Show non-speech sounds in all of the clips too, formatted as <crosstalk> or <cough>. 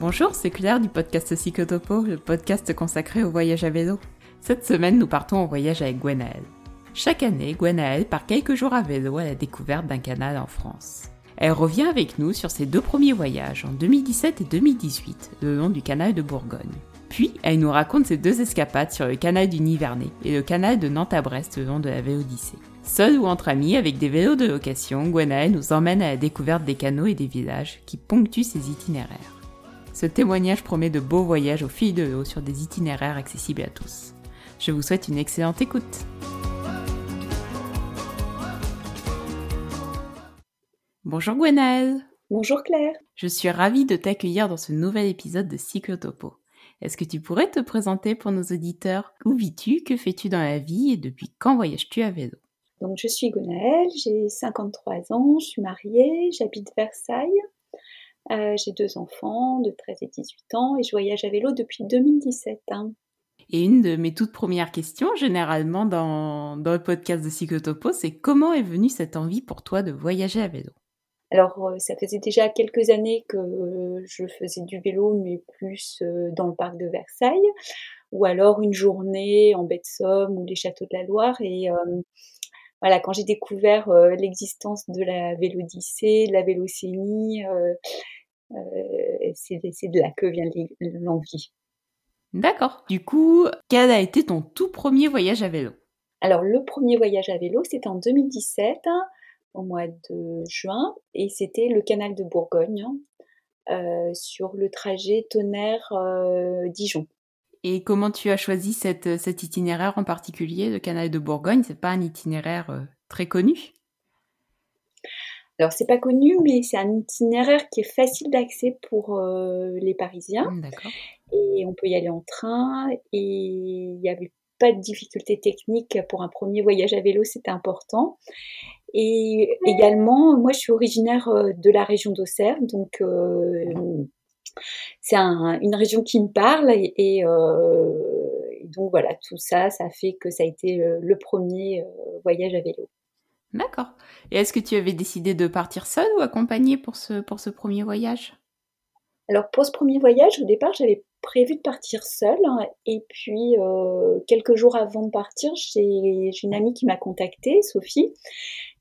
Bonjour, c'est Claire du podcast Psychotopo, le podcast consacré au voyage à vélo. Cette semaine, nous partons en voyage avec Gwenaëlle. Chaque année, Gwenaëlle part quelques jours à vélo à la découverte d'un canal en France. Elle revient avec nous sur ses deux premiers voyages, en 2017 et 2018, le long du canal de Bourgogne. Puis, elle nous raconte ses deux escapades sur le canal du Nivernais et le canal de Nantes à Brest le long de la Vélodyssée. Seule ou entre amis, avec des vélos de location, Gwenaëlle nous emmène à la découverte des canaux et des villages qui ponctuent ses itinéraires. Ce témoignage promet de beaux voyages au fil de l'eau sur des itinéraires accessibles à tous. Je vous souhaite une excellente écoute. Bonjour Gwenaëlle. Bonjour Claire. Je suis ravie de t'accueillir dans ce nouvel épisode de Cyclotopo. Est-ce que tu pourrais te présenter pour nos auditeurs? Où vis-tu? Que fais-tu dans la vie? Et depuis quand voyages-tu à vélo? Donc je suis Gwenaëlle, j'ai 53 ans, je suis mariée, j'habite Versailles. Euh, j'ai deux enfants de 13 et 18 ans et je voyage à vélo depuis 2017. Hein. Et une de mes toutes premières questions, généralement dans, dans le podcast de Cyclotopo, c'est comment est venue cette envie pour toi de voyager à vélo? Alors, euh, ça faisait déjà quelques années que je faisais du vélo, mais plus euh, dans le parc de Versailles, ou alors une journée en baie de Somme ou les châteaux de la Loire. Et voilà, quand j'ai découvert l'existence de la Vélodyssée, de la Vélocénie, euh, c'est de là que vient l'envie. D'accord. Du coup, quel a été ton tout premier voyage à vélo? Alors, le premier voyage à vélo, c'était en 2017, au mois de juin, et c'était le canal de Bourgogne, euh, sur le trajet Tonnerre-Dijon. et comment tu as choisi cette, cet itinéraire en particulier, le canal de Bourgogne C'est pas un itinéraire euh, très connu? Alors c'est pas connu, mais c'est un itinéraire qui est facile d'accès pour euh, les Parisiens. Mmh, et on peut y aller en train. Et il n'y avait pas de difficultés techniques pour un premier voyage à vélo, c'était important. Et également, moi je suis originaire euh, de la région d'Auxerre, donc euh, c'est une région qui me parle. Et, donc voilà, tout ça, ça fait que ça a été le premier voyage à vélo. D'accord. Et est-ce que tu avais décidé de partir seule ou accompagnée pour ce, pour ce premier voyage? Alors pour ce premier voyage, au départ, j'avais prévu de partir seule. Hein, et puis, euh, quelques jours avant de partir, j'ai une amie qui m'a contactée, Sophie.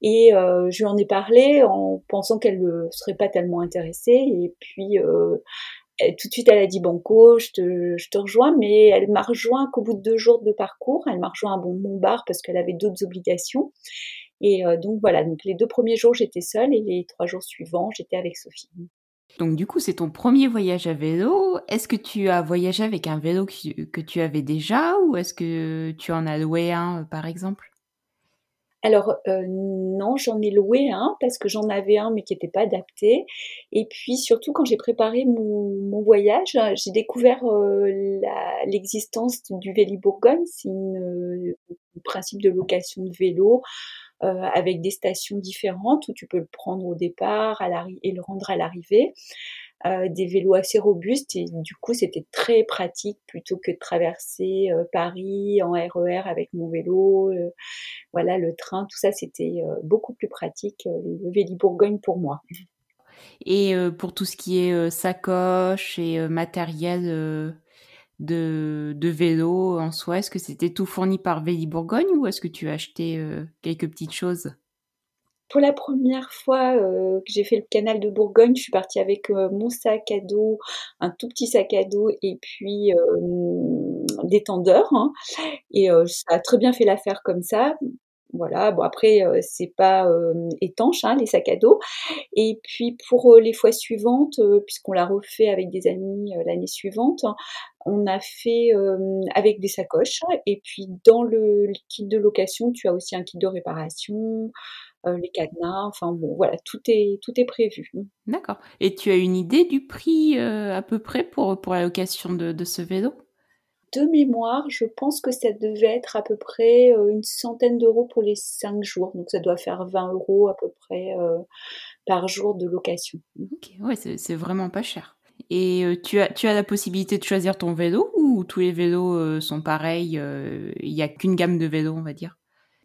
Et euh, je lui en ai parlé en pensant qu'elle ne serait pas tellement intéressée. Et puis, euh, tout de suite, elle a dit Banco, je te, je te rejoins, mais elle m'a rejoint qu'au bout de deux jours de parcours. Elle m'a rejoint à Montbard parce qu'elle avait d'autres obligations. Et euh, donc voilà, donc les deux premiers jours j'étais seule et les trois jours suivants j'étais avec Sophie. Donc du coup c'est ton premier voyage à vélo. Est-ce que tu as voyagé avec un vélo que, tu avais déjà ou est-ce que tu en as loué un par exemple? Alors euh, non, j'en ai loué un parce que j'en avais un mais qui n'était pas adapté. Et puis surtout quand j'ai préparé mon, voyage, j'ai découvert euh, l'existence du Véli Bourgogne. C'est un principe de location de vélo euh, avec des stations différentes où tu peux le prendre au départ à et le rendre à l'arrivée. Euh, des vélos assez robustes et du coup c'était très pratique plutôt que de traverser euh, Paris en RER e avec mon vélo, voilà le train, tout ça c'était beaucoup plus pratique le Véli Bourgogne pour moi. Et pour tout ce qui est sacoche et matériel de, vélo en soi? Est-ce que c'était tout fourni par Véli Bourgogne ou est-ce que tu as acheté euh, quelques petites choses? Pour la première fois euh, que j'ai fait le canal de Bourgogne, je suis partie avec euh, mon sac à dos, un tout petit sac à dos et puis des tendeurs. Hein. Et ça a très bien fait l'affaire comme ça. Voilà, bon après euh, c'est pas euh, étanche hein, les sacs à dos. Et puis pour euh, les fois suivantes, puisqu'on l'a refait avec des amis l'année suivante, on a fait avec des sacoches. Et puis dans le kit de location, tu as aussi un kit de réparation, les cadenas. Enfin bon, voilà, tout est tout est prévu. D'accord. Et tu as une idée du prix à peu près pour pour la location de, de ce vélo? De mémoire, je pense que ça devait être à peu près euh, une centaine d'euros pour les 5 jours. Donc ça doit faire 20 euros à peu près euh, par jour de location. Ok, ouais, c'est vraiment pas cher. Et euh, tu, as, tu as la possibilité de choisir ton vélo ou tous les vélos sont pareils Il n'y a qu'une gamme de vélos, on va dire?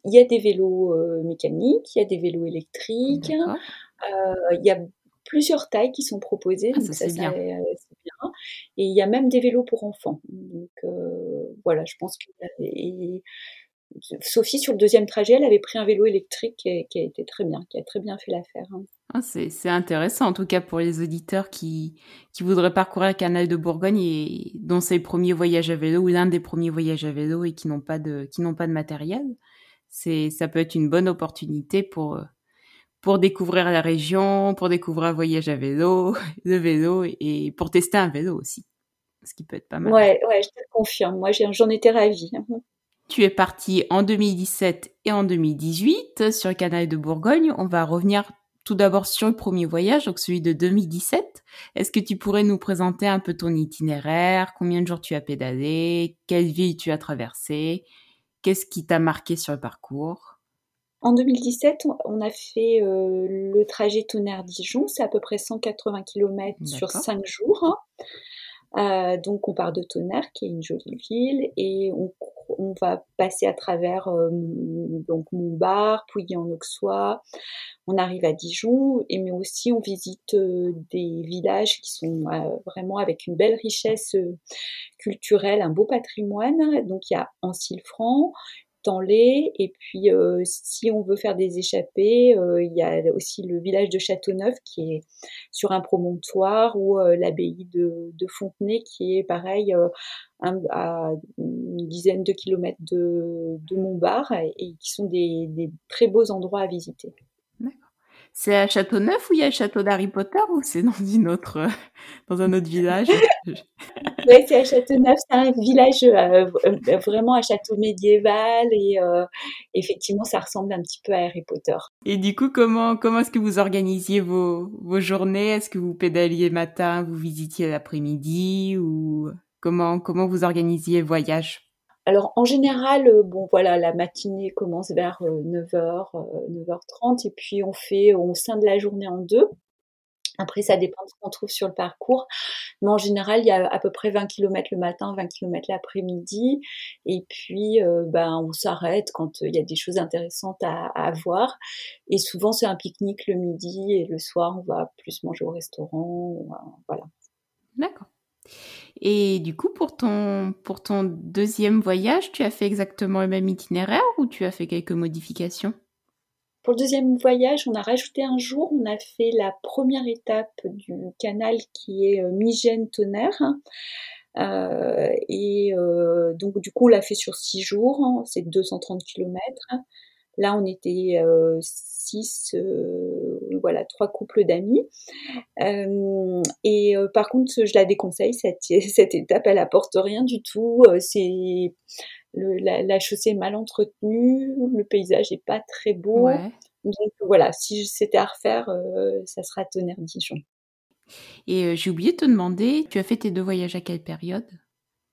Il y a des vélos mécaniques, il y a des vélos électriques, il y a plusieurs tailles qui sont proposées, Ah, donc ça, ça, c'est ça, bien. euh, c'est bien. Et il y a même des vélos pour enfants. Donc euh, voilà, je pense que et Sophie, sur le deuxième trajet, elle avait pris un vélo électrique qui, qui a été très bien, qui a très bien fait l'affaire. hein. Ah, c'est c'est intéressant, en tout cas pour les auditeurs qui, qui voudraient parcourir le canal de Bourgogne et dont c'est le premier voyage à vélo ou l'un des premiers voyages à vélo et qui n'ont pas de, qui n'ont pas de matériel. C'est, ça peut être une bonne opportunité pour, euh, pour découvrir la région, pour découvrir un voyage à vélo, <laughs> le vélo et pour tester un vélo aussi. Ce qui peut être pas mal. Ouais, ouais, je te le confirme. Moi, j'en étais ravie. Tu es parti en 2017 et en 2018 sur le canal de Bourgogne. On va revenir tout d'abord sur le premier voyage, donc celui de 2017. Est-ce que tu pourrais nous présenter un peu ton itinéraire? Combien de jours tu as pédalé? Quelle ville tu as traversé Qu'est-ce qui t'a marqué sur le parcours? En 2017, on- a fait euh, le trajet Tonnerre-Dijon. C'est à peu près 180 km sur D'accord. 5 jours. hein. Euh, donc on part de Tonnerre, qui est une jolie ville, et on, on va passer à travers euh, donc Montbard, Pouilly-en-Auxois. On arrive à Dijon, et mais aussi on visite euh, des villages qui sont vraiment avec une belle richesse culturelle, un beau patrimoine. Donc il y a Ancille-Franc, Et puis euh, si on veut faire des échappées, euh, il y a aussi le village de Châteauneuf qui est sur un promontoire ou euh, l'abbaye de, Fontenay qui est pareil à une dizaine de kilomètres de, Montbard et, qui sont des très beaux endroits à visiter. C'est à Châteauneuf ou il y a le château d'Harry Potter ou c'est dans une autre, euh, <laughs> dans un autre village? <laughs> Ouais, c'est à Châteauneuf, c'est un village euh, v- vraiment un château médiéval et euh, effectivement ça ressemble un petit peu à Harry Potter. Et du coup, comment comment est-ce que vous organisiez vos vos journées? Est-ce que vous pédaliez le matin, vous visitiez l'après-midi ou comment comment vous organisiez le voyage? Alors en général, euh, bon voilà, la matinée commence vers 9h, 9h30 et puis on fait, on scinde la journée en deux. Après, ça dépend de ce qu'on trouve sur le parcours. Mais en général, il y a à peu près 20 km le matin, 20 km l'après-midi. Et puis, euh, ben, on s'arrête quand euh, il y a des choses intéressantes à, à voir. Et souvent, c'est un pique-nique le midi et le soir, on va plus manger au restaurant. euh, Voilà. D'accord. Et du coup, pour ton deuxième voyage, tu as fait exactement le même itinéraire ou tu as fait quelques modifications? Pour le deuxième voyage, on a rajouté un jour, on a fait la première étape du canal qui est euh, Migène-Tonnerre. Euh, et euh, donc du coup, on l'a fait sur six jours, hein, c'est 230 kilomètres. Là, on était six, voilà, trois couples d'amis. Euh, et euh, par contre, je la déconseille, cette, <laughs> cette étape, elle apporte rien du tout. Euh, c'est la, la chaussée est mal entretenue, le paysage est pas très beau. Ouais. Donc voilà, si c'était à refaire, ça sera Tonnerre-Dijon. Et j'ai oublié de te demander, tu as fait tes deux voyages à quelle période?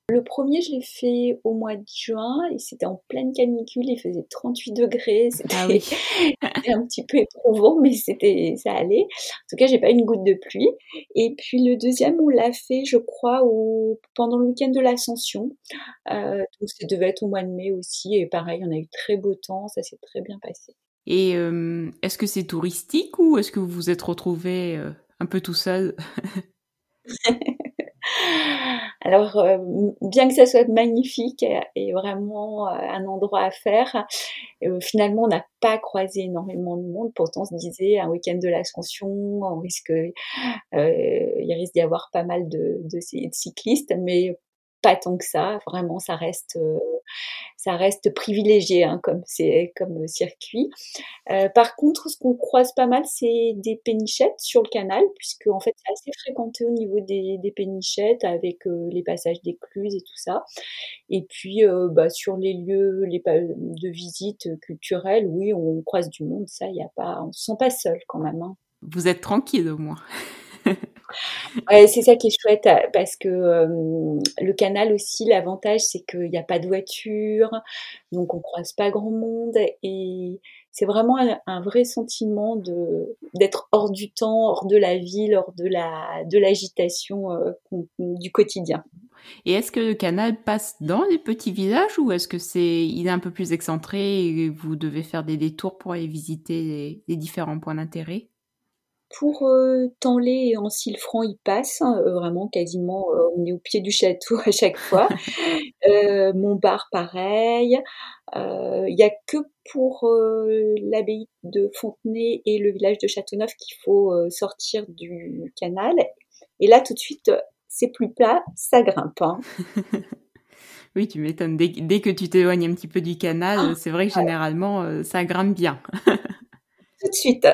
Le premier, je l'ai fait au mois de juin et c'était en pleine canicule, il faisait 38 degrés, c'était Ah oui. <laughs> c'était un petit peu éprouvant, mais c'était, ça allait. En tout cas, j'ai pas eu une goutte de pluie. Et puis le deuxième, on l'a fait, je crois, au, pendant le week-end de l'Ascension. Euh, donc ça devait être au mois de mai aussi, et pareil, on a eu très beau temps, ça s'est très bien passé. Et euh, est-ce que c'est touristique ou est-ce que vous vous êtes retrouvé euh, un peu tout seul <laughs> Alors, euh, bien que ça soit magnifique et, vraiment euh, un endroit à faire, euh, finalement, on n'a pas croisé énormément de monde. Pourtant, on se disait, un week-end de l'Ascension, on risque, il risque d'y avoir pas mal de cyclistes, mais pas tant que ça. Vraiment, ça reste, euh, ça reste privilégié hein, comme comme circuit. Euh, par contre, ce qu'on croise pas mal, c'est des pénichettes sur le canal, puisque en fait, c'est assez fréquenté au niveau des, pénichettes avec euh, les passages d'écluses et tout ça. Et puis, euh, bah, sur les lieux les de visite culturelle, oui, on croise du monde. Ça, il y a pas, on se sent pas seul quand même. Hein. Vous êtes tranquille au moins. <laughs> C'est ça qui est chouette parce que euh, le canal aussi, l'avantage c'est qu'il n'y a pas de voiture, donc on croise pas grand monde et c'est vraiment un, vrai sentiment de d'être hors du temps, hors de la ville, hors de la de l'agitation euh, du quotidien. Et est-ce que le canal passe dans les petits villages ou est-ce que c'est il est un peu plus excentré et vous devez faire des détours pour aller visiter les différents points d'intérêt? Pour euh, Tanlay et Ancille-Franc, il passe hein, euh, vraiment quasiment. euh, on est au pied du château <laughs> à chaque fois. <laughs> Euh, Montbard, pareil. Euh, Il y a que pour l'abbaye de Fontenay et le village de Châteauneuf qu'il faut sortir du canal. Et là, tout de suite, c'est plus plat, ça grimpe. hein. <laughs> Oui, tu m'étonnes. Dès, dès que tu t'éloignes un petit peu du canal, Ah, c'est vrai que ouais. généralement, ça grimpe bien. Tout de suite.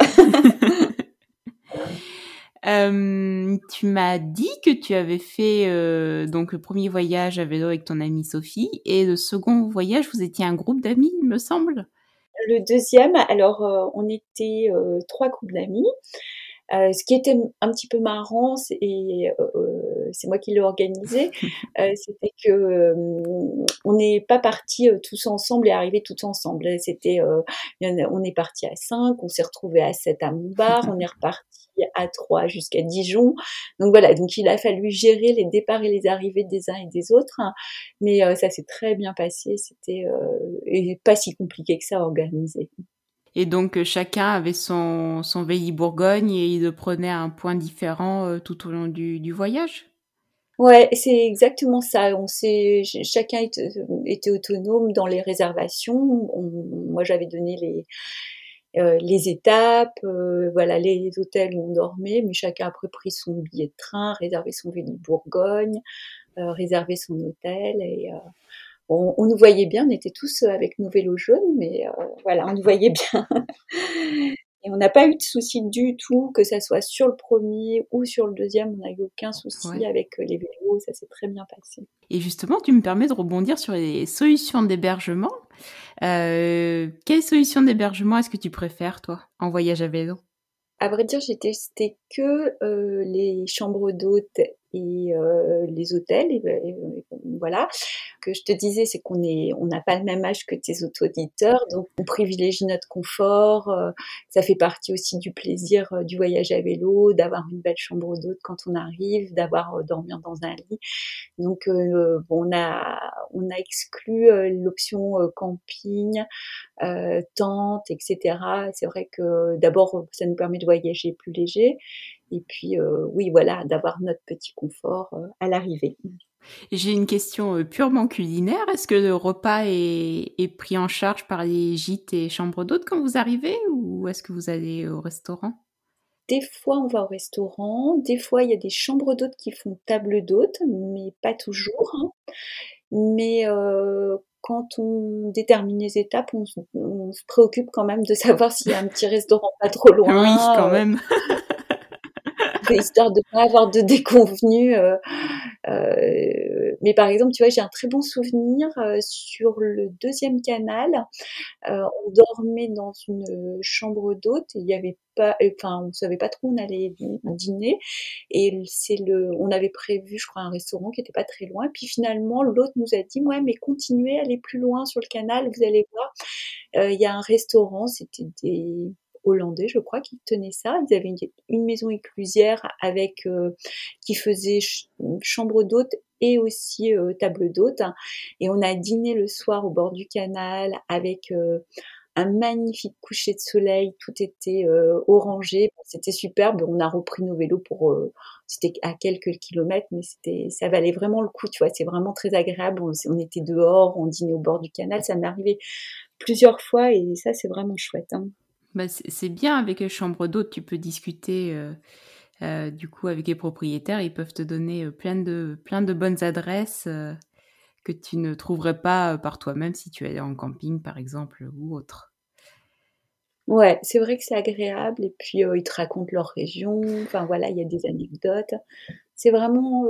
Euh, tu m'as dit que tu avais fait euh, donc le premier voyage à vélo avec ton amie Sophie et le second voyage, vous étiez un groupe d'amis, il me semble. Le deuxième, alors euh, on était trois couples d'amis. Euh, ce qui était un petit peu marrant, c'est- et euh, c'est moi qui l'ai organisé, <laughs> euh, c'était que euh, on n'est pas partis euh, tous ensemble et arrivés tous ensemble. C'était, euh, on est parti à cinq, on s'est retrouvé à sept à Montbard, on est reparti à trois jusqu'à Dijon. Donc voilà, donc il a fallu gérer les départs et les arrivées des uns et des autres, hein. mais euh, ça s'est très bien passé. C'était euh, et pas si compliqué que ça à organiser. Et donc euh, chacun avait son, son Véli Bourgogne et il le prenait à un point différent euh, tout au long du, du voyage. Ouais, c'est exactement ça. On s'est, ch- chacun était, était autonome dans les réservations. On- moi, j'avais donné les euh, les étapes, euh, voilà, les hôtels où on dormait, mais chacun a après pris son billet de train, réservé son vélo Bourgogne, euh, réservé son hôtel et euh, on, on nous voyait bien. On était tous avec nos vélos jaunes, mais euh, voilà, on nous voyait bien. <laughs> Et on n'a pas eu de souci du tout, que ça soit sur le premier ou sur le deuxième, on n'a eu aucun souci Ouais. avec euh, les vélos, ça s'est très bien passé. Et justement, tu me permets de rebondir sur les solutions d'hébergement. Euh, quelle solution d'hébergement est-ce que tu préfères, toi, en voyage à vélo? À vrai dire, j'ai testé que euh, les chambres d'hôtes et euh, les hôtels. Et, et, voilà. Ce que je te disais, c'est qu'on est, on n'a pas le même âge que tes auto-auditeurs, donc on privilégie notre confort. euh, ça fait partie aussi du plaisir euh, du voyage à vélo, d'avoir une belle chambre d'hôte quand on arrive, d'avoir dormir dans un lit. Donc, on a, on a exclu l'option camping, tente, etc. C'est vrai que d'abord, ça nous permet de voyager plus léger. Et puis, euh, oui, voilà, d'avoir notre petit confort euh, à l'arrivée. J'ai une question euh, purement culinaire. Est-ce que le repas est, est pris en charge par les gîtes et chambres d'hôtes quand vous arrivez ou est-ce que vous allez au restaurant? Des fois, on va au restaurant. Des fois, il y a des chambres d'hôtes qui font table d'hôtes, mais pas toujours. Mais euh, quand on détermine les étapes, on, se- on se préoccupe quand même de savoir s'il y a un petit restaurant pas trop loin. Oui, quand même. <laughs> histoire de pas avoir de déconvenus. euh, euh, mais par exemple, tu vois, j'ai un très bon souvenir euh, sur le deuxième canal. on dormait dans une chambre d'hôte. Il y avait pas, enfin, on savait pas trop où on allait dî- dîner. Et c'est le, on avait prévu, je crois, un restaurant qui était pas très loin. Puis finalement, l'autre nous a dit, ouais, mais continuez, allez plus loin sur le canal, vous allez voir. Il y a un restaurant, c'était des Hollandais, je crois, qui tenaient ça. Ils avaient une, maison éclusière euh, qui faisait ch- chambre d'hôte et aussi euh, table d'hôte. Et on a dîné le soir au bord du canal avec euh, un magnifique coucher de soleil. Tout était orangé, c'était superbe. On a repris nos vélos pour, c'était à quelques kilomètres, mais c'était, ça valait vraiment le coup. Tu vois, c'est vraiment très agréable. On, on était dehors, on dînait au bord du canal. Ça m'est arrivé plusieurs fois et ça, c'est vraiment chouette. Hein. Bah, c'est bien avec les chambres d'hôtes, tu peux discuter euh, euh, du coup avec les propriétaires, ils peuvent te donner euh, plein de plein de bonnes adresses euh, que tu ne trouverais pas par toi-même si tu allais en camping par exemple ou autre. Ouais, c'est vrai que c'est agréable. Et puis, ils te racontent leur région. Enfin, voilà, il y a des anecdotes. C'est vraiment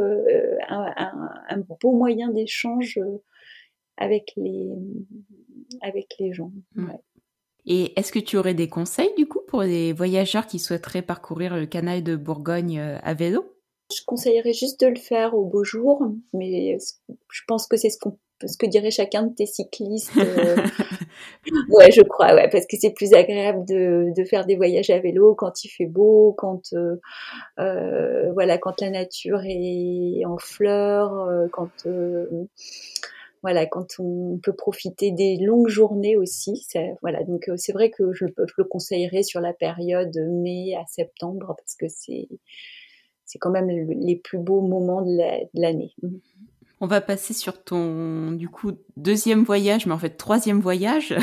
un, un- un beau moyen d'échange avec les, avec les gens. Mm. Ouais. Et est-ce que tu aurais des conseils du coup pour les voyageurs qui souhaiteraient parcourir le canal de Bourgogne euh, à vélo? Je conseillerais juste de le faire au beau jour, mais je pense que c'est ce qu'on ce que dirait chacun de tes cyclistes. <laughs> euh, ouais, je crois, ouais, parce que c'est plus agréable de, de faire des voyages à vélo quand il fait beau, quand euh, euh, voilà, quand la nature est en fleurs, quand euh, voilà, quand on peut profiter des longues journées aussi. Voilà, donc c'est vrai que je, je, le conseillerais sur la période mai à septembre parce que c'est c'est quand même les plus beaux moments de l'année. Mmh. On va passer sur ton, du coup, deuxième voyage, mais en fait troisième voyage.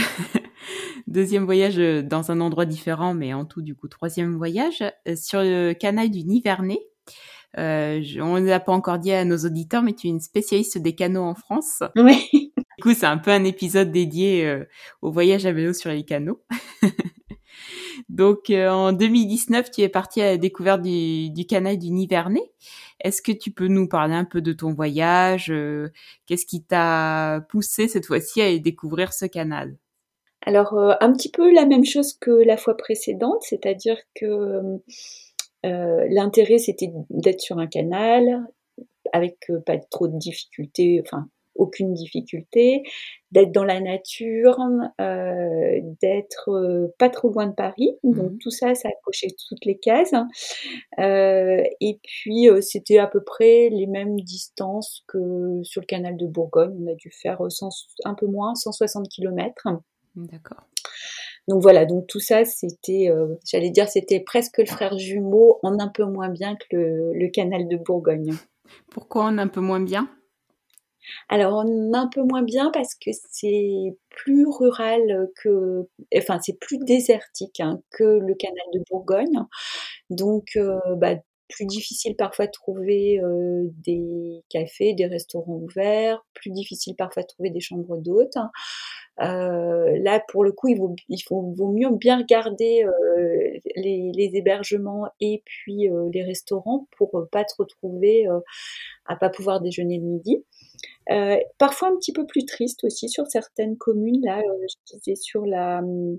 <laughs> deuxième voyage euh, dans un endroit différent, mais en tout, du coup, troisième voyage euh, sur le canal du Nivernais. Euh, on ne l'a pas encore dit à nos auditeurs, mais tu es une spécialiste des canaux en France. Oui. Du coup, c'est un peu un épisode dédié euh, au voyage à vélo sur les canaux. <laughs> Donc, en 2019, tu es partie à la découverte du, du canal du Nivernais. Est-ce que tu peux nous parler un peu de ton voyage euh, Qu'est-ce qui t'a poussé cette fois-ci à découvrir ce canal? Alors, euh, un petit peu la même chose que la fois précédente, c'est-à-dire que euh, l'intérêt c'était d'être sur un canal avec pas trop de difficultés, enfin aucune difficulté, d'être dans la nature, euh, d'être euh, pas trop loin de Paris. Donc mmh tout ça, ça a coché toutes les cases. Euh, et puis c'était à peu près les mêmes distances que sur le canal de Bourgogne. On a dû faire un peu moins, 160 km. D'accord. Donc voilà, donc tout ça, c'était, j'allais dire, c'était presque le frère jumeau en un peu moins bien que le, le canal de Bourgogne. Pourquoi en un peu moins bien? Alors un peu moins bien parce que c'est plus rural que, enfin c'est plus désertique hein, que le canal de Bourgogne, donc euh, bah, plus difficile parfois de trouver euh, des cafés, des restaurants ouverts, plus difficile parfois de trouver des chambres d'hôtes. Euh, là, pour le coup, il vaut, faut, mieux bien regarder les, les, hébergements et puis les restaurants pour pas te retrouver à pas pouvoir déjeuner le midi. Euh, parfois un petit peu plus triste aussi sur certaines communes. Là, euh, je disais sur la hum,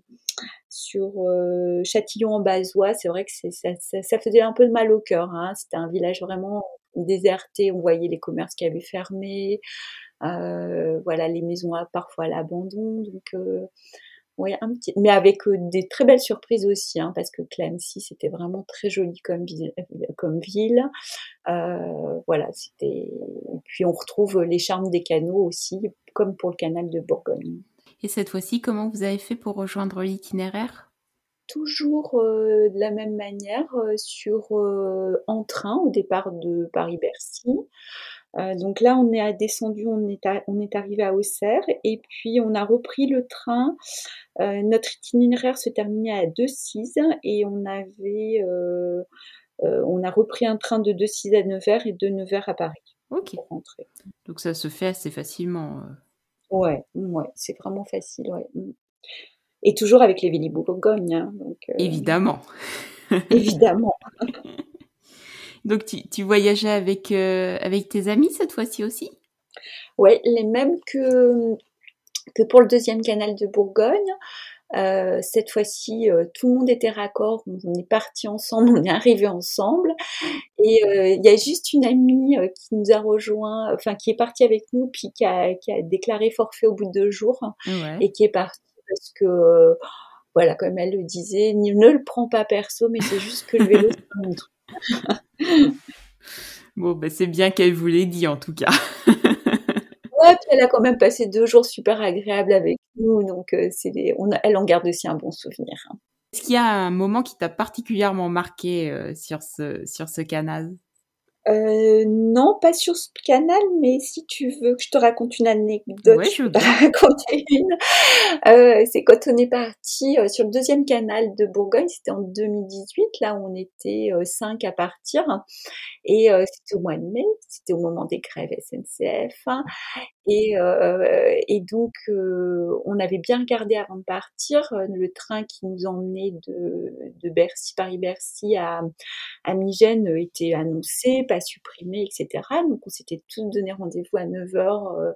sur euh, Châtillon en Bazois, c'est vrai que ça, faisait un peu de mal au cœur. Hein. C'était un village vraiment déserté. On voyait les commerces qui avaient fermé. voilà, les maisons parfois à l'abandon. Donc un petit, mais avec des très belles surprises aussi, hein, parce que Clancy c'était vraiment très joli comme ville. Comme ville. Euh, voilà, c'était. Puis on retrouve les charmes des canaux aussi, comme pour le canal de Bourgogne. Et cette fois-ci, comment vous avez fait pour rejoindre l'itinéraire? Toujours euh, de la même manière, sur en train au départ de Paris-Bercy. Euh, donc là, on est descendu, on est, on est arrivé à Auxerre et puis on a repris le train. Euh, notre itinéraire se terminait à 2-6 et on avait, euh, on a repris un train de 2-6 à Nevers et de Nevers à Paris. Ok. Donc ça se fait assez facilement. Ouais, ouais, c'est vraiment facile, ouais. Et toujours avec les Villes Bourgogne. Hein, évidemment. <laughs> évidemment. <laughs> Donc tu, voyageais avec, euh, avec tes amis cette fois-ci aussi? Oui, les mêmes que, que pour le deuxième canal de Bourgogne. Euh, cette fois-ci, euh, tout le monde était raccord. On est parti ensemble, <laughs> on est arrivé ensemble. Et il y a juste une amie qui nous a rejoint, enfin qui est partie avec nous, puis qui a, qui a déclaré forfait au bout de deux jours et qui est partie parce que, voilà, comme elle le disait, ne le prends pas perso, mais c'est juste que le vélo c'est un truc <laughs> bon, ben c'est bien qu'elle vous l'ait dit en tout cas. <laughs> ouais, elle a quand même passé deux jours super agréables avec nous, donc euh, c'est on elle en garde aussi un bon souvenir. Hein. Est-ce qu'il y a un moment qui t'a particulièrement marqué euh, sur, ce, sur ce canal? Euh, non, pas sur ce canal, mais si tu veux que je te raconte une anecdote, je, te raconter <laughs> une. Euh, c'est quand on est parti euh, sur le deuxième canal de Bourgogne, c'était en 2018, là où on était cinq à partir, et c'était au mois de mai, c'était au moment des grèves SNCF, hein. Et, et donc on avait bien regardé avant de partir le train qui nous emmenait de, de Bercy, Paris-Bercy à, à Migène était annoncé supprimé, etc. Donc on s'était tous donné rendez-vous à 9h euh,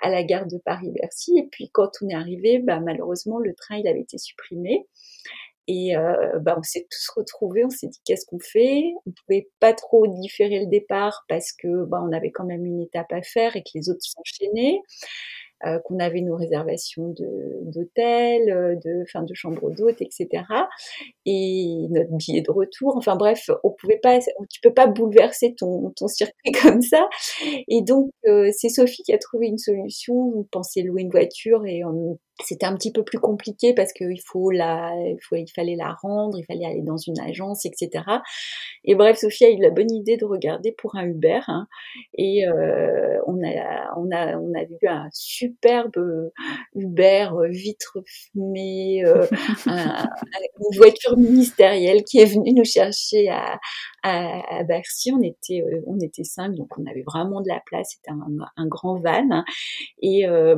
à la gare de Paris-Bercy. Et puis quand on est arrivé, bah, malheureusement le train il avait été supprimé. Et euh, bah, on s'est tous retrouvés, on s'est dit qu'est-ce qu'on fait? On pouvait pas trop différer le départ parce que bah, on avait quand même une étape à faire et que les autres s'enchaînaient. euh, qu'on avait nos réservations d'hôtel, de, fin de chambre d'hôte, etc. Et notre billet de retour. Enfin bref, on pouvait pas, tu peux pas bouleverser ton, ton circuit <laughs> comme ça. Et donc c'est Sophie qui a trouvé une solution. On pensait louer une voiture et on c'était un petit peu plus compliqué parce qu'il faut la, il, faut, il fallait la rendre, il fallait aller dans une agence, etc. Et bref, Sophie a eu la bonne idée de regarder pour un Uber. Hein, et euh, on a, on a, on a vu un superbe Uber euh, vitre fumée, euh, <laughs> une voiture ministérielle qui est venue nous chercher à, à, à Bercy. On était, euh, on était cinq, donc on avait vraiment de la place. C'était un, un, grand van. Hein, et euh,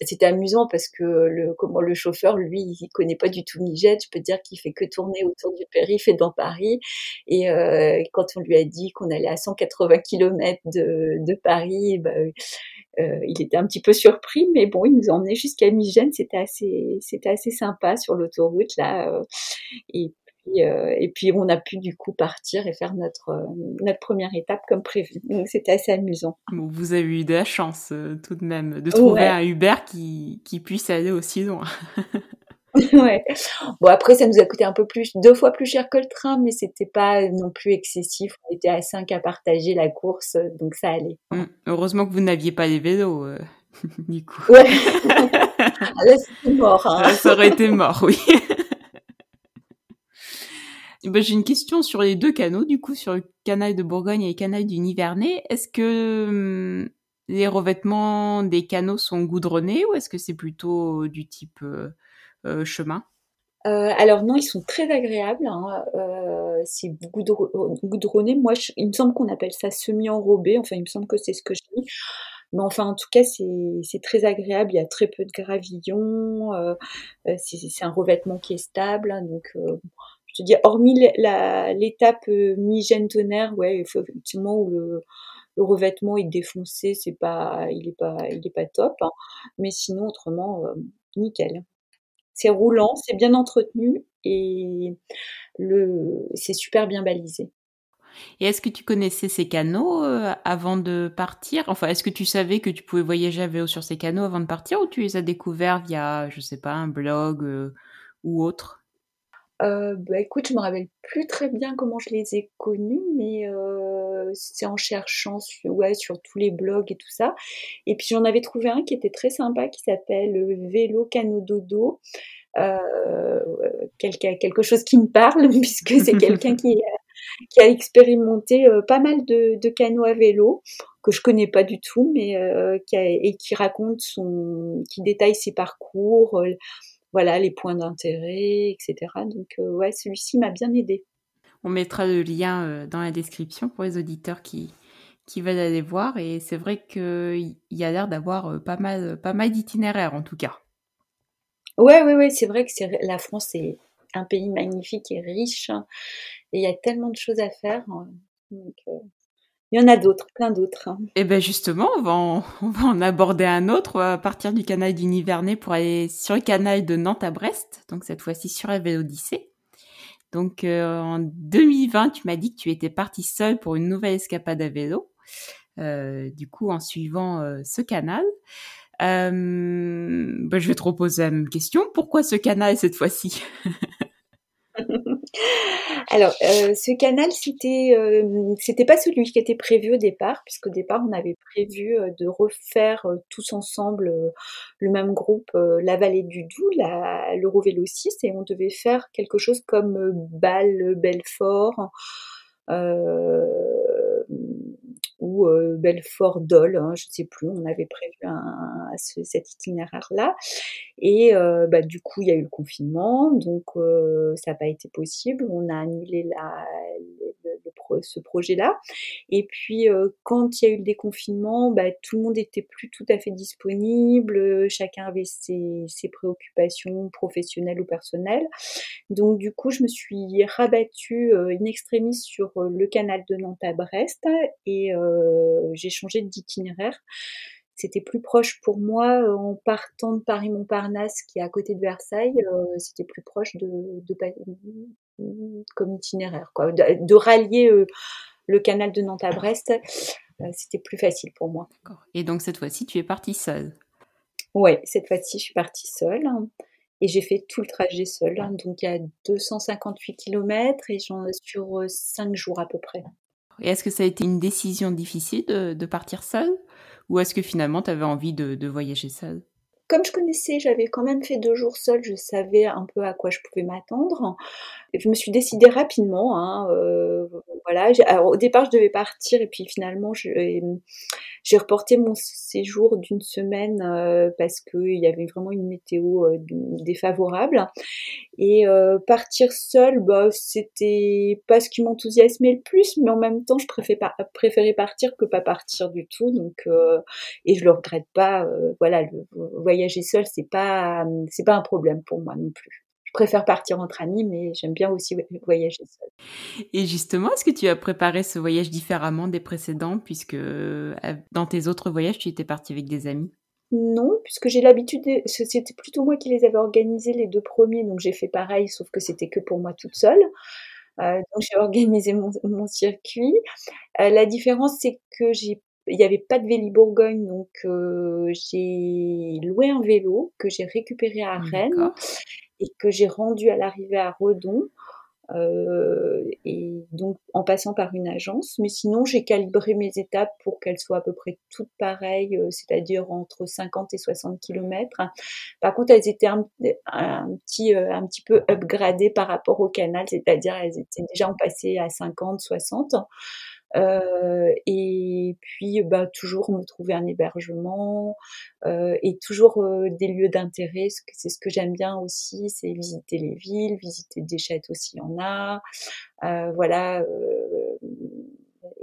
c'était amusant parce que le, chauffeur, lui, il connaît pas du tout Nigel. Je peux dire qu'il fait que tourner autour du périph' et dans Paris. Et euh, quand on lui a dit qu'on allait à 180 km de, Paris, bah, euh, il était un petit peu surpris, mais bon, il nous a emmenés jusqu'à Migène. C'était assez, c'était assez sympa sur l'autoroute là. Euh, et euh, et puis on a pu du coup partir et faire notre euh, notre première étape comme prévu. Donc c'était assez amusant. Bon, vous avez eu de la chance euh, tout de même de trouver un Uber qui qui puisse aller aussi loin. <laughs> ouais. Bon après ça nous a coûté un peu plus, deux fois plus cher que le train, mais c'était pas non plus excessif. On était à cinq à partager la course, donc ça allait. Hum, heureusement que vous n'aviez pas les vélos. <laughs> du coup. Ouais. <laughs> Là, c'était mort. Hein. Ça aurait été mort, oui. Ben, j'ai une question sur les deux canaux, du coup, sur le canal de Bourgogne et le canal du Nivernais. Est-ce que hum, les revêtements des canaux sont goudronnés ou est-ce que c'est plutôt du type euh, euh, chemin? Euh, alors non, ils sont très agréables. Hein. c'est goudronné. Moi, il me semble qu'on appelle ça semi-enrobé. Enfin, il me semble que c'est ce que je dis. Mais enfin, en tout cas, c'est très agréable. Il y a très peu de gravillons. c'est un revêtement qui est stable. Hein. donc, je dis, hormis l'étape euh, mi-gène-tonnerre, ouais, effectivement, où le, revêtement est défoncé, c'est pas, il est pas, il est pas top. Hein. Mais sinon, autrement, euh, nickel. C'est roulant, c'est bien entretenu et c'est super bien balisé. Et est-ce que tu connaissais ces canaux euh, avant de partir? Enfin, est-ce que tu savais que tu pouvais voyager à vélo sur ces canaux avant de partir ou tu les as découverts via, je sais pas, un blog ou autre? Euh, bah, écoute, je me rappelle plus très bien comment je les ai connus, mais euh, c'est en cherchant sur, tous les blogs et tout ça. Et puis j'en avais trouvé un qui était très sympa, qui s'appelle euh, Vélo Cano Dodo. Euh, quelque, chose qui me parle, <laughs> puisque c'est quelqu'un qui, a expérimenté pas mal de, de canots à vélo que je connais pas du tout, mais qui et qui raconte son, qui détaille ses parcours, voilà les points d'intérêt, etc. Donc euh, ouais, celui-ci m'a bien aidé. On mettra le lien euh, dans la description pour les auditeurs qui qui veulent aller voir et c'est vrai qu'il y a l'air d'avoir euh, pas mal pas mal d'itinéraires en tout cas. Ouais ouais ouais, c'est vrai que c'est la France est un pays magnifique et riche et il y a tellement de choses à faire. Hein. Il y en a d'autres, plein d'autres. Hein. Et eh ben justement, on va, en, <laughs> on va en aborder un autre. On va partir du canal du Nivernais pour aller sur le canal de Nantes à Brest. Donc cette fois-ci sur la Vélodyssée. Donc euh, en 2020, tu m'as dit que tu étais partie seule pour une nouvelle escapade à vélo. Euh, du coup, en suivant euh, ce canal. Ben, je vais te reposer la même question. Pourquoi ce canal cette fois-ci? <laughs> Alors, euh, ce canal, c'était euh, c'était pas celui qui était prévu au départ, puisqu'au départ, on avait prévu euh, de refaire tous ensemble le même groupe, la vallée du Doubs, l'Eurovélo 6, et on devait faire quelque chose comme Bâle, Belfort, ou Belfort Dole, hein, je ne sais plus, on avait prévu un, cet itinéraire-là. Et bah, du coup, il y a eu le confinement, donc ça n'a pas été possible. On a annulé la, ce projet-là. Et puis, quand il y a eu le déconfinement, bah, tout le monde était plus tout à fait disponible, chacun avait ses, ses préoccupations professionnelles ou personnelles. Donc, du coup, je me suis rabattue in extremis sur le canal de Nantes à Brest et j'ai changé d'itinéraire. C'était plus proche pour moi en partant de Paris-Montparnasse, qui est à côté de Versailles. c'était plus proche de, de, comme itinéraire, quoi. De, rallier le canal de Nantes à Brest, c'était plus facile pour moi. Et donc cette fois-ci, tu es partie seule Ouais, cette fois-ci, je suis partie seule et j'ai fait tout le trajet seule. Donc il y a 258 km et j'en sur 5 jours à peu près. Et est-ce que ça a été une décision difficile de, partir seule? Ou est-ce que finalement tu avais envie de voyager seule? Comme je connaissais, j'avais quand même fait deux jours seul, je savais un peu à quoi je pouvais m'attendre. Je me suis décidée rapidement. Hein, euh, voilà. Au départ, je devais partir et puis finalement, j'ai reporté mon séjour d'une semaine euh, parce qu'il y avait vraiment une météo euh, défavorable. Et euh, partir seule, bah, c'était pas ce qui m'enthousiasmait le plus, mais en même temps, je préférais, partir que pas partir du tout. Donc, euh, et je le regrette pas. voilà, voyager seul, c'est pas, c'est pas un problème pour moi non plus préfère partir entre amis, mais j'aime bien aussi voyager seule. Et justement, est-ce que tu as préparé ce voyage différemment des précédents, puisque euh, dans tes autres voyages, tu étais partie avec des amis? Non, puisque j'ai l'habitude, c'était plutôt moi qui les avais organisés les deux premiers, donc j'ai fait pareil, sauf que c'était que pour moi toute seule. Euh, donc j'ai organisé mon, circuit. Euh, la différence, c'est que j'ai il n'y avait pas de Véli Bourgogne, donc j'ai loué un vélo que j'ai récupéré à Rennes et que j'ai rendu à l'arrivée à Redon. Euh, et donc en passant par une agence. Mais sinon, j'ai calibré mes étapes pour qu'elles soient à peu près toutes pareilles, euh, c'est-à-dire entre 50 et 60 km. Par contre, elles étaient un, petit, euh, un petit peu upgradées par rapport au canal, c'est-à-dire elles étaient déjà en passé à 50, 60. Euh, et puis, bah, toujours me trouver un hébergement euh, et toujours euh, des lieux d'intérêt. C'est ce que j'aime bien aussi, c'est visiter les villes, visiter des châteaux s'il y en a. voilà.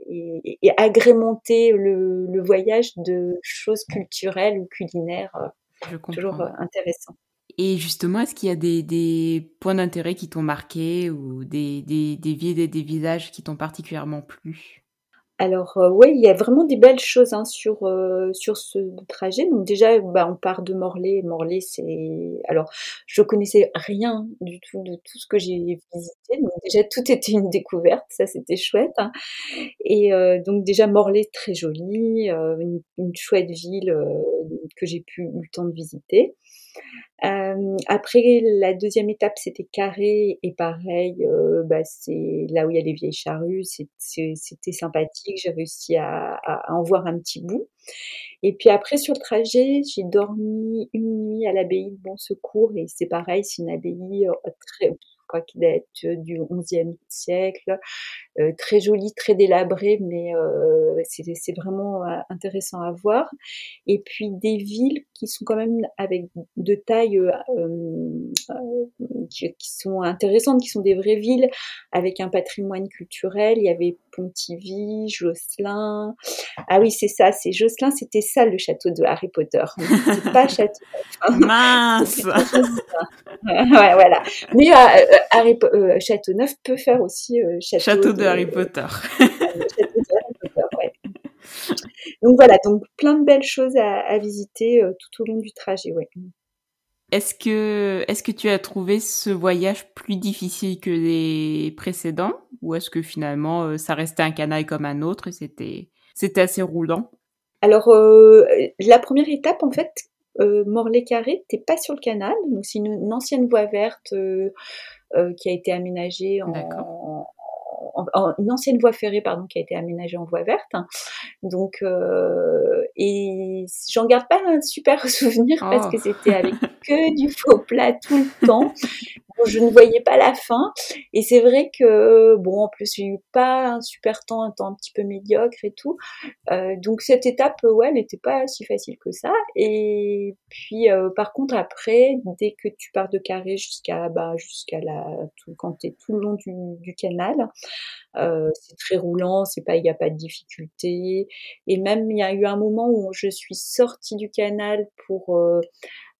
Et, et, agrémenter le, le, voyage de choses culturelles ou culinaires. toujours intéressant. Et justement, est-ce qu'il y a des, des points d'intérêt qui t'ont marqué ou des, des, des villes et des villages qui t'ont particulièrement plu? Alors euh, oui, il y a vraiment des belles choses hein, sur euh, sur ce trajet. Donc déjà, bah, on part de Morlaix. Morlaix, c'est alors je connaissais rien du tout de tout ce que j'ai visité. Donc déjà, tout était une découverte. Ça, c'était chouette. Hein. Et euh, donc déjà, Morlaix, très jolie, une, une, chouette ville que j'ai pu eu le temps de visiter. Euh, après, la deuxième étape, c'était Carré, et pareil, euh, bah, c'est là où il y a les vieilles charrues, c'était sympathique, j'ai réussi à, à, en voir un petit bout. Et puis après, sur le trajet, j'ai dormi une nuit à l'abbaye de Bon Secours, et c'est pareil, c'est une abbaye euh, très, crois qu'il date du XIe siècle, euh, très joli, très délabré, mais euh, c'est vraiment euh, intéressant à voir. Et puis des villes qui sont quand même avec de taille qui, sont intéressantes, qui sont des vraies villes avec un patrimoine culturel. Il y avait Pontivy, Josselin. Ah oui, c'est ça, c'est Josselin, c'était ça le château de Harry Potter. <laughs> C'est pas château. Mince. <laughs> ouais, voilà. Mais Harry, euh, Châteauneuf peut faire aussi euh, château, de, Harry Potter. Donc voilà, donc plein de belles choses à, visiter euh, tout au long du trajet, ouais. Est-ce que, est-ce que tu as trouvé ce voyage plus difficile que les précédents? Ou est-ce que finalement ça restait un canal comme un autre et c'était, c'était assez roulant? Alors la première étape en fait, Morlaix-Carré, t'es pas sur le canal, donc c'est une, ancienne voie verte euh, qui a été aménagée en, une ancienne voie ferrée pardon qui a été aménagée en voie verte. Donc euh, et j'en garde pas un super <laughs> souvenir parce que oh. c'était avec que du faux plat tout le temps <laughs> je ne voyais pas la fin. Et c'est vrai que, bon, en plus, j'ai eu pas un super temps, un temps un petit peu médiocre et tout. Euh, donc cette étape, ouais, n'était pas si facile que ça. Et puis, euh, par contre, après, dès que tu pars de Carré jusqu'à, bah, jusqu'à la, tout, quand t'es tout le long du, du canal, euh, c'est très roulant, c'est pas, il n'y a pas de difficulté. Et même, il y a eu un moment où je suis sortie du canal pour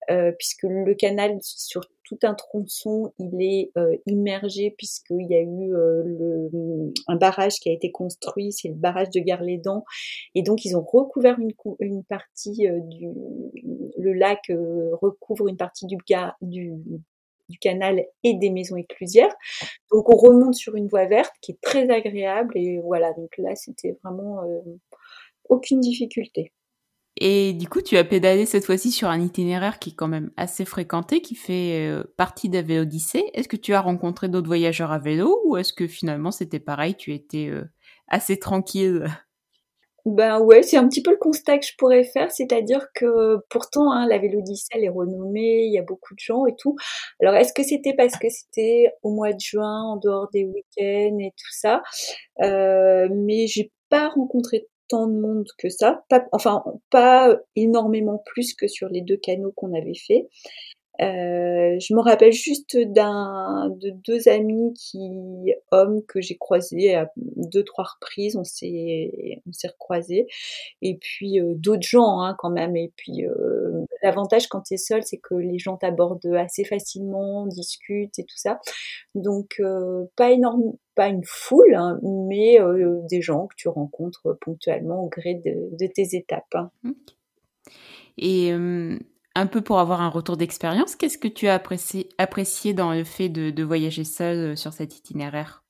euh, euh, puisque le canal sur tout un tronçon il est euh, immergé puisqu'il y a eu euh, le, un barrage qui a été construit, c'est le barrage de Gare-les-Dents, et donc ils ont recouvert une, une partie du le lac recouvre une partie du, du, du canal et des maisons éclusières. Donc on remonte sur une voie verte qui est très agréable et voilà donc là c'était vraiment aucune difficulté. Et du coup, tu as pédalé cette fois-ci sur un itinéraire qui est quand même assez fréquenté, qui fait euh, partie de Odyssée. Est-ce que tu as rencontré d'autres voyageurs à vélo ou est-ce que finalement c'était pareil, tu étais euh, assez tranquille? Ben ouais, c'est un petit peu le constat que je pourrais faire, c'est-à-dire que pourtant hein, la Vélodyssée elle est renommée, il y a beaucoup de gens et tout. Alors est-ce que c'était parce que c'était au mois de juin, en dehors des week-ends et tout ça? Euh, Mais j'ai pas rencontré de monde que ça, enfin pas énormément plus que sur les deux canaux qu'on avait fait. Euh, je me rappelle juste d'un de deux amis qui hommes que j'ai croisés à deux trois reprises on s'est on s'est recroisés. Et puis euh, d'autres gens hein, quand même. Et puis euh, l'avantage quand tu es seul c'est que les gens t'abordent assez facilement discutent et tout ça. Donc pas énorme pas une foule hein, mais des gens que tu rencontres ponctuellement au gré de, de tes étapes hein. et un peu pour avoir un retour d'expérience, qu'est-ce que tu as apprécié, dans le fait de, voyager seul euh, sur cet itinéraire?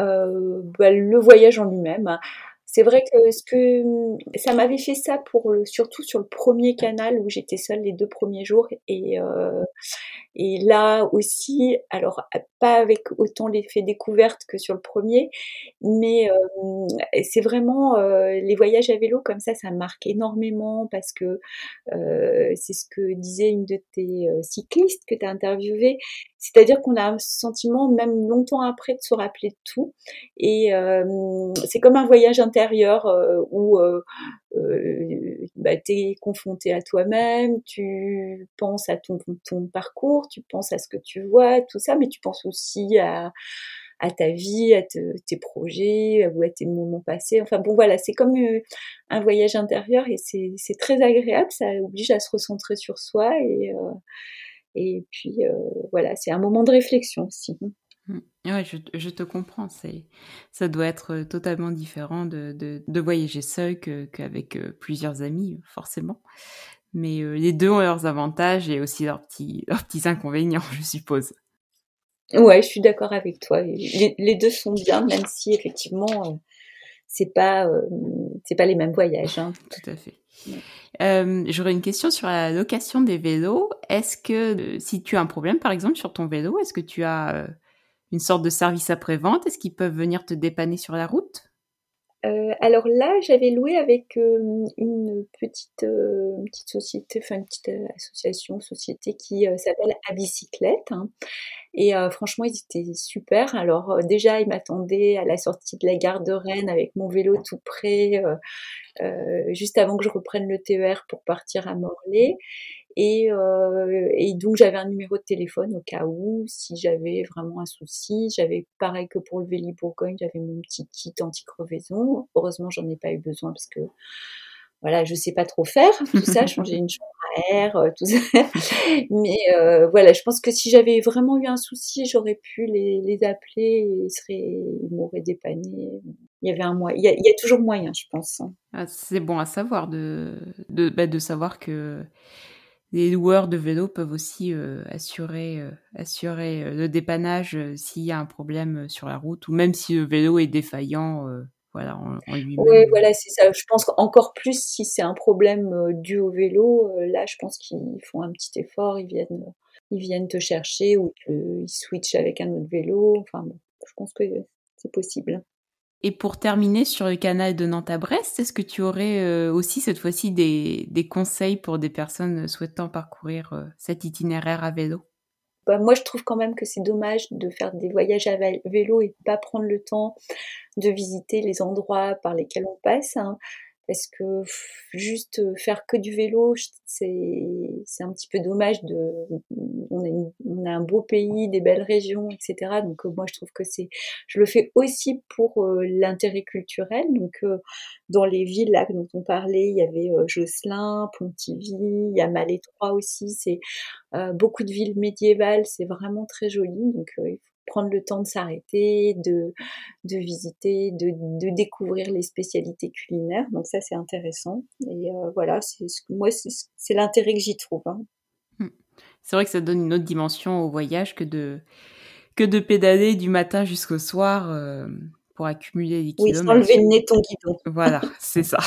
Euh, bah, Le voyage en lui-même. C'est vrai que ce que ça m'avait fait ça pour surtout sur le premier canal où j'étais seule les deux premiers jours et euh, et là aussi alors pas avec autant l'effet découverte que sur le premier mais euh, c'est vraiment euh, les voyages à vélo comme ça ça marque énormément parce que c'est ce que disait une de tes cyclistes que tu as interviewé c'est-à-dire qu'on a un sentiment même longtemps après de se rappeler de tout et c'est comme un voyage intérieur euh, où euh, euh, bah, tu es confronté à toi-même, tu penses à ton, parcours, tu penses à ce que tu vois, tout ça, mais tu penses aussi à, à ta vie, à tes projets ou à tes moments passés. Enfin bon voilà, c'est comme un voyage intérieur et c'est très agréable, ça oblige à se recentrer sur soi et, et puis voilà, c'est un moment de réflexion aussi. Mmh. Ouais, je, je, te comprends. C'est, ça doit être euh, totalement différent de, de, de voyager seul qu'avec euh, plusieurs amis, forcément. Mais euh, les deux ont leurs avantages et aussi leurs petits, <laughs> leurs petits inconvénients, je suppose. Ouais, je suis d'accord avec toi. Les, les, deux sont bien, même si effectivement, c'est pas, c'est pas les mêmes voyages. Hein. <laughs> Tout à fait. Euh, J'aurais une question sur la location des vélos. Est-ce que si tu as un problème, par exemple, sur ton vélo, est-ce que tu as une sorte de service après-vente? Est-ce qu'ils peuvent venir te dépanner sur la route? Euh, alors là, j'avais loué avec euh, une petite, euh, petite société, enfin une petite association, société qui s'appelle À Bicyclette. Hein. Et franchement, ils étaient super. Alors déjà, ils m'attendaient à la sortie de la gare de Rennes avec mon vélo tout prêt, juste avant que je reprenne le TER pour partir à Morlaix. Et, euh, et donc j'avais un numéro de téléphone au cas où, si j'avais vraiment un souci. J'avais pareil que pour le Véli Bourgogne, j'avais mon petit kit anti-crevaison. Heureusement, j'en ai pas eu besoin parce que voilà, je sais pas trop faire tout ça, <laughs> changer une chambre à air, euh, tout ça. <laughs> Mais euh, voilà, je pense que si j'avais vraiment eu un souci, j'aurais pu les, les appeler et ils seraient, ils m'auraient dépanné. Il y avait un moyen, il y a, il y a toujours moyen, je pense. Hein. Ah, c'est bon à savoir de de, bah, de savoir que les loueurs de vélos peuvent aussi euh, assurer, euh, assurer euh, le dépannage s'il y a un problème sur la route ou même si le vélo est défaillant. voilà, en, lui-même. Oui, voilà, c'est ça. Je pense qu'encore plus si c'est un problème dû au vélo, là, je pense qu'ils font un petit effort, ils viennent, ils viennent te chercher ou ils switchent avec un autre vélo. Enfin, je pense que c'est possible. Et pour terminer sur le canal de Nantes à Brest, est-ce que tu aurais euh, aussi cette fois-ci des, conseils pour des personnes souhaitant parcourir euh, cet itinéraire à vélo? Bah, Moi, je trouve quand même que c'est dommage de faire des voyages à vélo et de pas prendre le temps de visiter les endroits par lesquels on passe. Hein parce que juste faire que du vélo, c'est un petit peu dommage. De, on, a on a un beau pays, des belles régions, etc. Donc moi je trouve que c'est, je le fais aussi pour l'intérêt culturel. Donc dans les villes là dont on parlait, il y avait Josselin, Pontivy, il y a Malétroit aussi. C'est beaucoup de villes médiévales, c'est vraiment très joli. Donc prendre le temps de s'arrêter, de, de visiter, de, de, découvrir les spécialités culinaires. Donc ça, c'est intéressant. Et euh, voilà, c'est moi, c'est l'intérêt que j'y trouve. Hein. Mmh. C'est vrai que ça donne une autre dimension au voyage que de, que de pédaler du matin jusqu'au soir. Euh, pour accumuler les kilomètres. Oui, sans lever le nez ton guidon. Voilà, <laughs> c'est ça.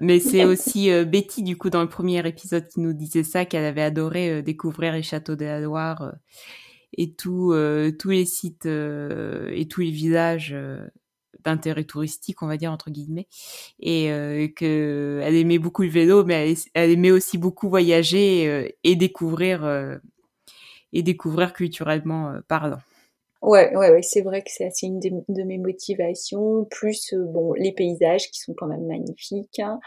Mais c'est aussi euh, Betty, du coup, dans le premier épisode, qui nous disait ça, qu'elle avait adoré découvrir les châteaux de la Loire et tout, tous les sites et tous les villages d'intérêt touristique, on va dire entre guillemets, et que elle aimait beaucoup le vélo, mais elle, aimait aussi beaucoup voyager et découvrir et découvrir culturellement parlant. Ouais, ouais, ouais, c'est vrai que c'est une de, mes motivations, plus euh, bon les paysages qui sont quand même magnifiques, hein,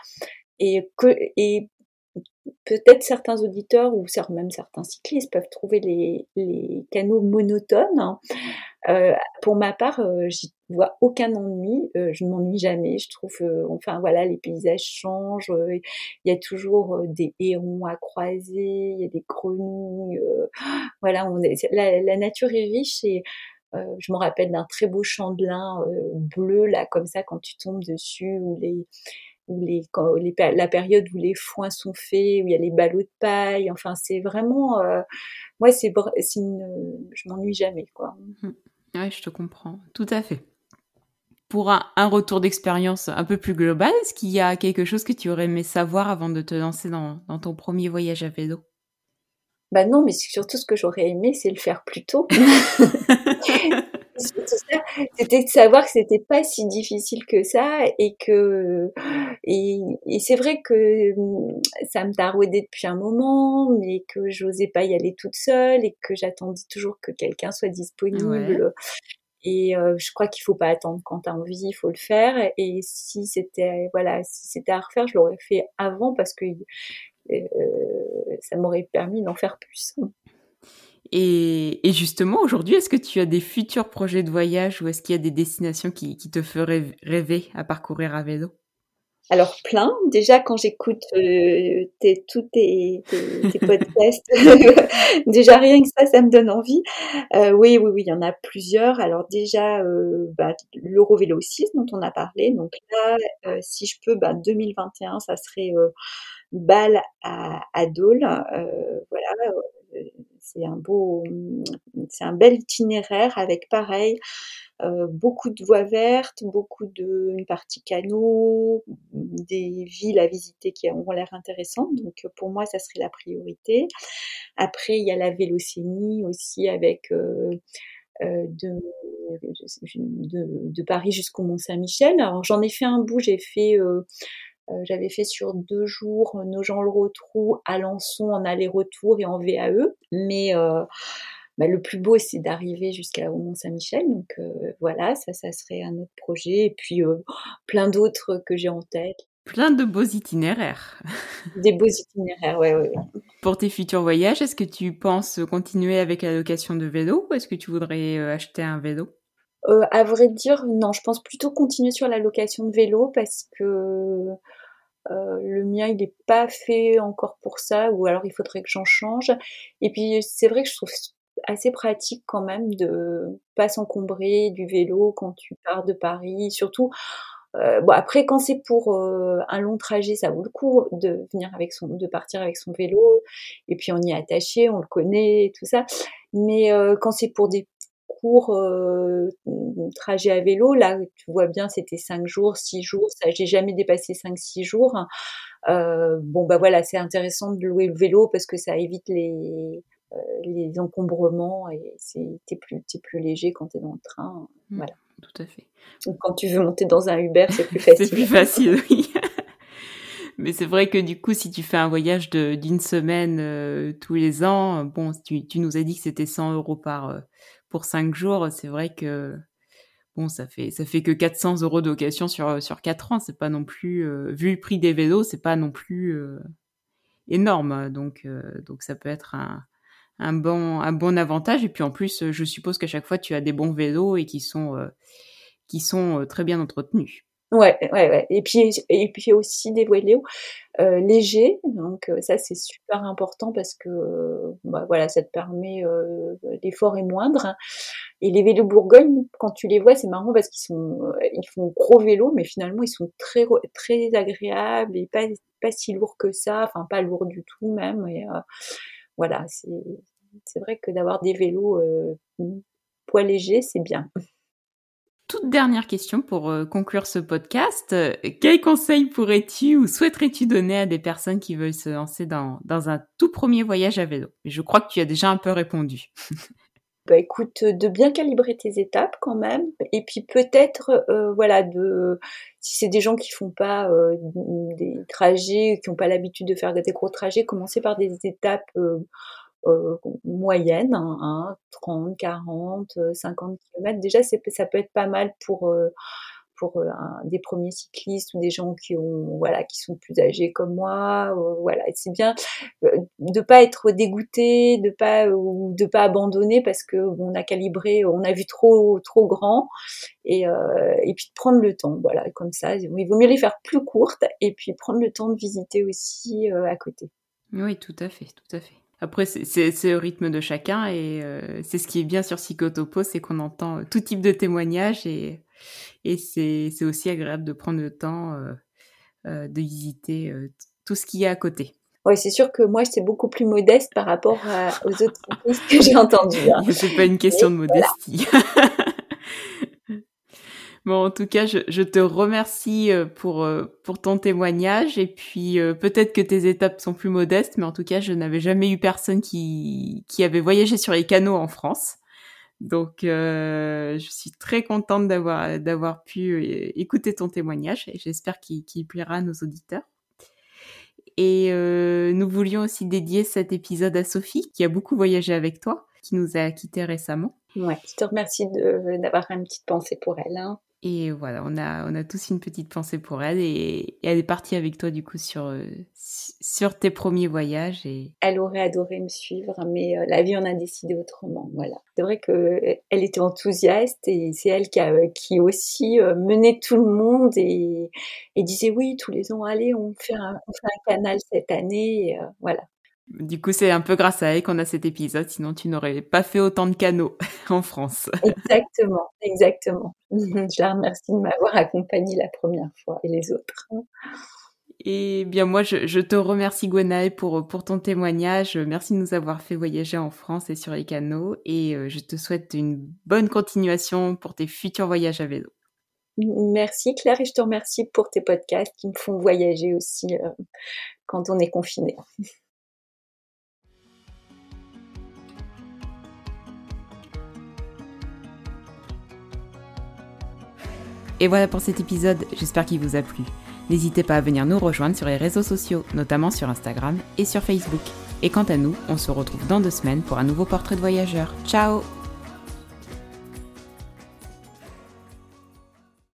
et que et peut-être certains auditeurs ou même certains cyclistes peuvent trouver les, canaux monotones. Hein. Euh, pour ma part, euh, j'y vois aucun ennui. Euh, je ne m'ennuie jamais. Je trouve, euh, enfin voilà, les paysages changent. Il y a toujours des hérons à croiser. Il y a des grenouilles. voilà, la, nature est riche et je me rappelle d'un très beau champ de lin bleu là, comme ça, quand tu tombes dessus, ou les les, la période où les foins sont faits, où il y a les ballots de paille. Enfin, c'est vraiment, euh, moi, c'est, une, je m'ennuie jamais, quoi. Mmh. Oui, je te comprends, tout à fait. Pour un, retour d'expérience un peu plus global, est-ce qu'il y a quelque chose que tu aurais aimé savoir avant de te lancer dans, dans ton premier voyage à vélo? Bah non, mais surtout ce que j'aurais aimé, c'est le faire plus tôt. <laughs> c'était de savoir que c'était pas si difficile que ça et que et, c'est vrai que hum, ça me taraudait depuis un moment, mais que j'osais pas y aller toute seule et que j'attendais toujours que quelqu'un soit disponible. Et euh, je crois qu'il faut pas attendre quand t'as envie, il faut le faire. Et si c'était voilà, si c'était à refaire, je l'aurais fait avant parce que euh, ça m'aurait permis d'en faire plus. Et, justement, aujourd'hui, est-ce que tu as des futurs projets de voyage ou est-ce qu'il y a des destinations qui, te feraient rêver à parcourir à vélo? Alors plein. Déjà quand j'écoute euh, tous tes, <laughs> podcasts, <laughs> déjà rien que ça, ça me donne envie. Euh, oui, oui, oui, il y en a plusieurs. Alors déjà euh, bah, l'Eurovélo 6 dont on a parlé. Donc là, euh, si je peux, bah, 2021, ça serait Bâle à, à Dole. voilà c'est un beau, c'est un bel itinéraire avec pareil euh, beaucoup de voies vertes, beaucoup de une partie canaux, des villes à visiter qui ont l'air intéressantes. Donc pour moi, ça serait la priorité. Après, il y a la Vélocénie aussi avec euh, euh, de, de, de, Paris jusqu'au Mont-Saint-Michel. Alors j'en ai fait un bout, j'ai fait euh, j'avais fait sur deux jours euh, Nogent-le-Rotrou, Alençon en aller-retour et en VAE. Mais euh, bah, le plus beau, c'est d'arriver jusqu'à Mont-Saint-Michel. Donc voilà, ça, ça serait un autre projet. Et puis plein d'autres que j'ai en tête. Plein de beaux itinéraires. <laughs> Des beaux itinéraires, ouais, ouais, Pour tes futurs voyages, est-ce que tu penses continuer avec la location de vélo ou est-ce que tu voudrais acheter un vélo? Euh, à vrai dire, non, je pense plutôt continuer sur la location de vélo parce que euh, le mien, il n'est pas fait encore pour ça, ou alors il faudrait que j'en change. Et puis, c'est vrai que je trouve assez pratique quand même de pas s'encombrer du vélo quand tu pars de Paris, surtout. Euh, bon après quand c'est pour euh, un long trajet ça vaut le coup de venir avec son de partir avec son vélo et puis on y est attaché on le connaît tout ça mais quand c'est pour des court euh, trajet à vélo. Là, tu vois bien, c'était 5 jours, 6 jours. Ça, j'ai jamais dépassé 5-6 jours. Euh, bon, bah voilà, c'est intéressant de louer le vélo parce que ça évite les, euh, les encombrements et c'est, t'es plus, t'es plus léger quand t'es dans le train. Mmh, voilà. Tout à fait. Ou quand tu veux monter dans un Uber, c'est plus <laughs> facile. c'est plus facile, oui. <laughs> Mais c'est vrai que du coup, si tu fais un voyage de, d'une semaine euh, tous les ans, bon, tu, tu, nous as dit que c'était 100 euros par, euh, pour 5 jours. C'est vrai que bon, ça fait ça fait que 400 euros de location sur sur 4 ans. C'est pas non plus euh, vu le prix des vélos, c'est pas non plus énorme. Donc donc ça peut être un un bon un bon avantage. Et puis en plus, je suppose qu'à chaque fois, tu as des bons vélos et qui sont qui sont très bien entretenus. Ouais, ouais, ouais. Et puis, et puis aussi des vélos euh, légers. Donc euh, ça, c'est super important parce que bah, voilà, ça te permet euh, l'effort est moindre. Et les vélos Bourgogne, quand tu les vois, c'est marrant parce qu'ils sont, euh, ils font gros vélos, mais finalement ils sont très très agréables et pas pas si lourds que ça. Enfin, pas lourds du tout même. Et voilà, c'est c'est vrai que d'avoir des vélos poids légers, c'est bien. Toute dernière question pour euh, conclure ce podcast. Quels conseils pourrais-tu ou souhaiterais-tu donner à des personnes qui veulent se lancer dans, un tout premier voyage à vélo? Je crois que tu as déjà un peu répondu. <laughs> bah écoute, de bien calibrer tes étapes quand même, et puis peut-être, euh, voilà, de si c'est des gens qui font pas euh, des trajets, qui n'ont pas l'habitude de faire des gros trajets, commencer par des étapes euh, euh moyennes, hein, 30, 40, 50 km. Déjà, ça peut être pas mal pour pour euh, des premiers cyclistes ou des gens qui ont voilà qui sont plus âgés comme moi euh, voilà. C'est bien euh, de pas être dégoûté de pas ou de pas abandonner parce que on a calibré on a vu trop trop grand. Et et puis de prendre le temps voilà comme ça. Il vaut mieux les faire plus courtes et puis prendre le temps de visiter aussi à côté. Oui tout à fait tout à fait après, c'est le rythme de chacun et c'est ce qui est bien sur Psychotopo, c'est qu'on entend tout type de témoignages et et c'est aussi agréable de prendre le temps euh, euh, de visiter euh, tout ce qu'il y a à côté. Oui, c'est sûr que moi, c'est beaucoup plus modeste par rapport aux autres <laughs> cyclistes que j'ai entendus. Hein. C'est pas une question de modestie. <laughs> Bon, en tout cas, je, te remercie pour, pour ton témoignage. Et puis, peut-être que tes étapes sont plus modestes, mais en tout cas, je n'avais jamais eu personne qui, qui avait voyagé sur les canaux en France. Donc, euh, je suis très contente d'avoir d'avoir pu euh, écouter ton témoignage et j'espère qu'il plaira à nos auditeurs. Et euh, nous voulions aussi dédier cet épisode à Sophie, qui a beaucoup voyagé avec toi, qui nous a quittés récemment. Ouais, je te remercie d'avoir une petite pensée pour elle. Hein. Et voilà, on a, on a tous une petite pensée pour elle et, elle est partie avec toi du coup sur, euh, sur tes premiers voyages. Et... Elle aurait adoré me suivre, mais euh, la vie en a décidé autrement. Voilà. C'est vrai qu'elle euh, était enthousiaste et c'est elle qui, a, qui aussi menait tout le monde et, disait oui, tous les ans, allez, on fait un, on fait un canal cette année. Voilà. Du coup, c'est un peu grâce à elle qu'on a cet épisode, sinon tu n'aurais pas fait autant de canaux <laughs> en France. Exactement, exactement. <laughs> Je la remercie de m'avoir accompagnée la première fois et les autres. Et bien moi, je, te remercie Gwenaël pour, pour ton témoignage. Merci de nous avoir fait voyager en France et sur les canaux. Et euh, je te souhaite une bonne continuation pour tes futurs voyages à vélo. Merci Claire et je te remercie pour tes podcasts qui me font voyager aussi euh, quand on est confiné. Et voilà pour cet épisode, j'espère qu'il vous a plu. N'hésitez pas à venir nous rejoindre sur les réseaux sociaux, notamment sur Instagram et sur Facebook. Et quant à nous, on se retrouve dans deux semaines pour un nouveau portrait de voyageur. Ciao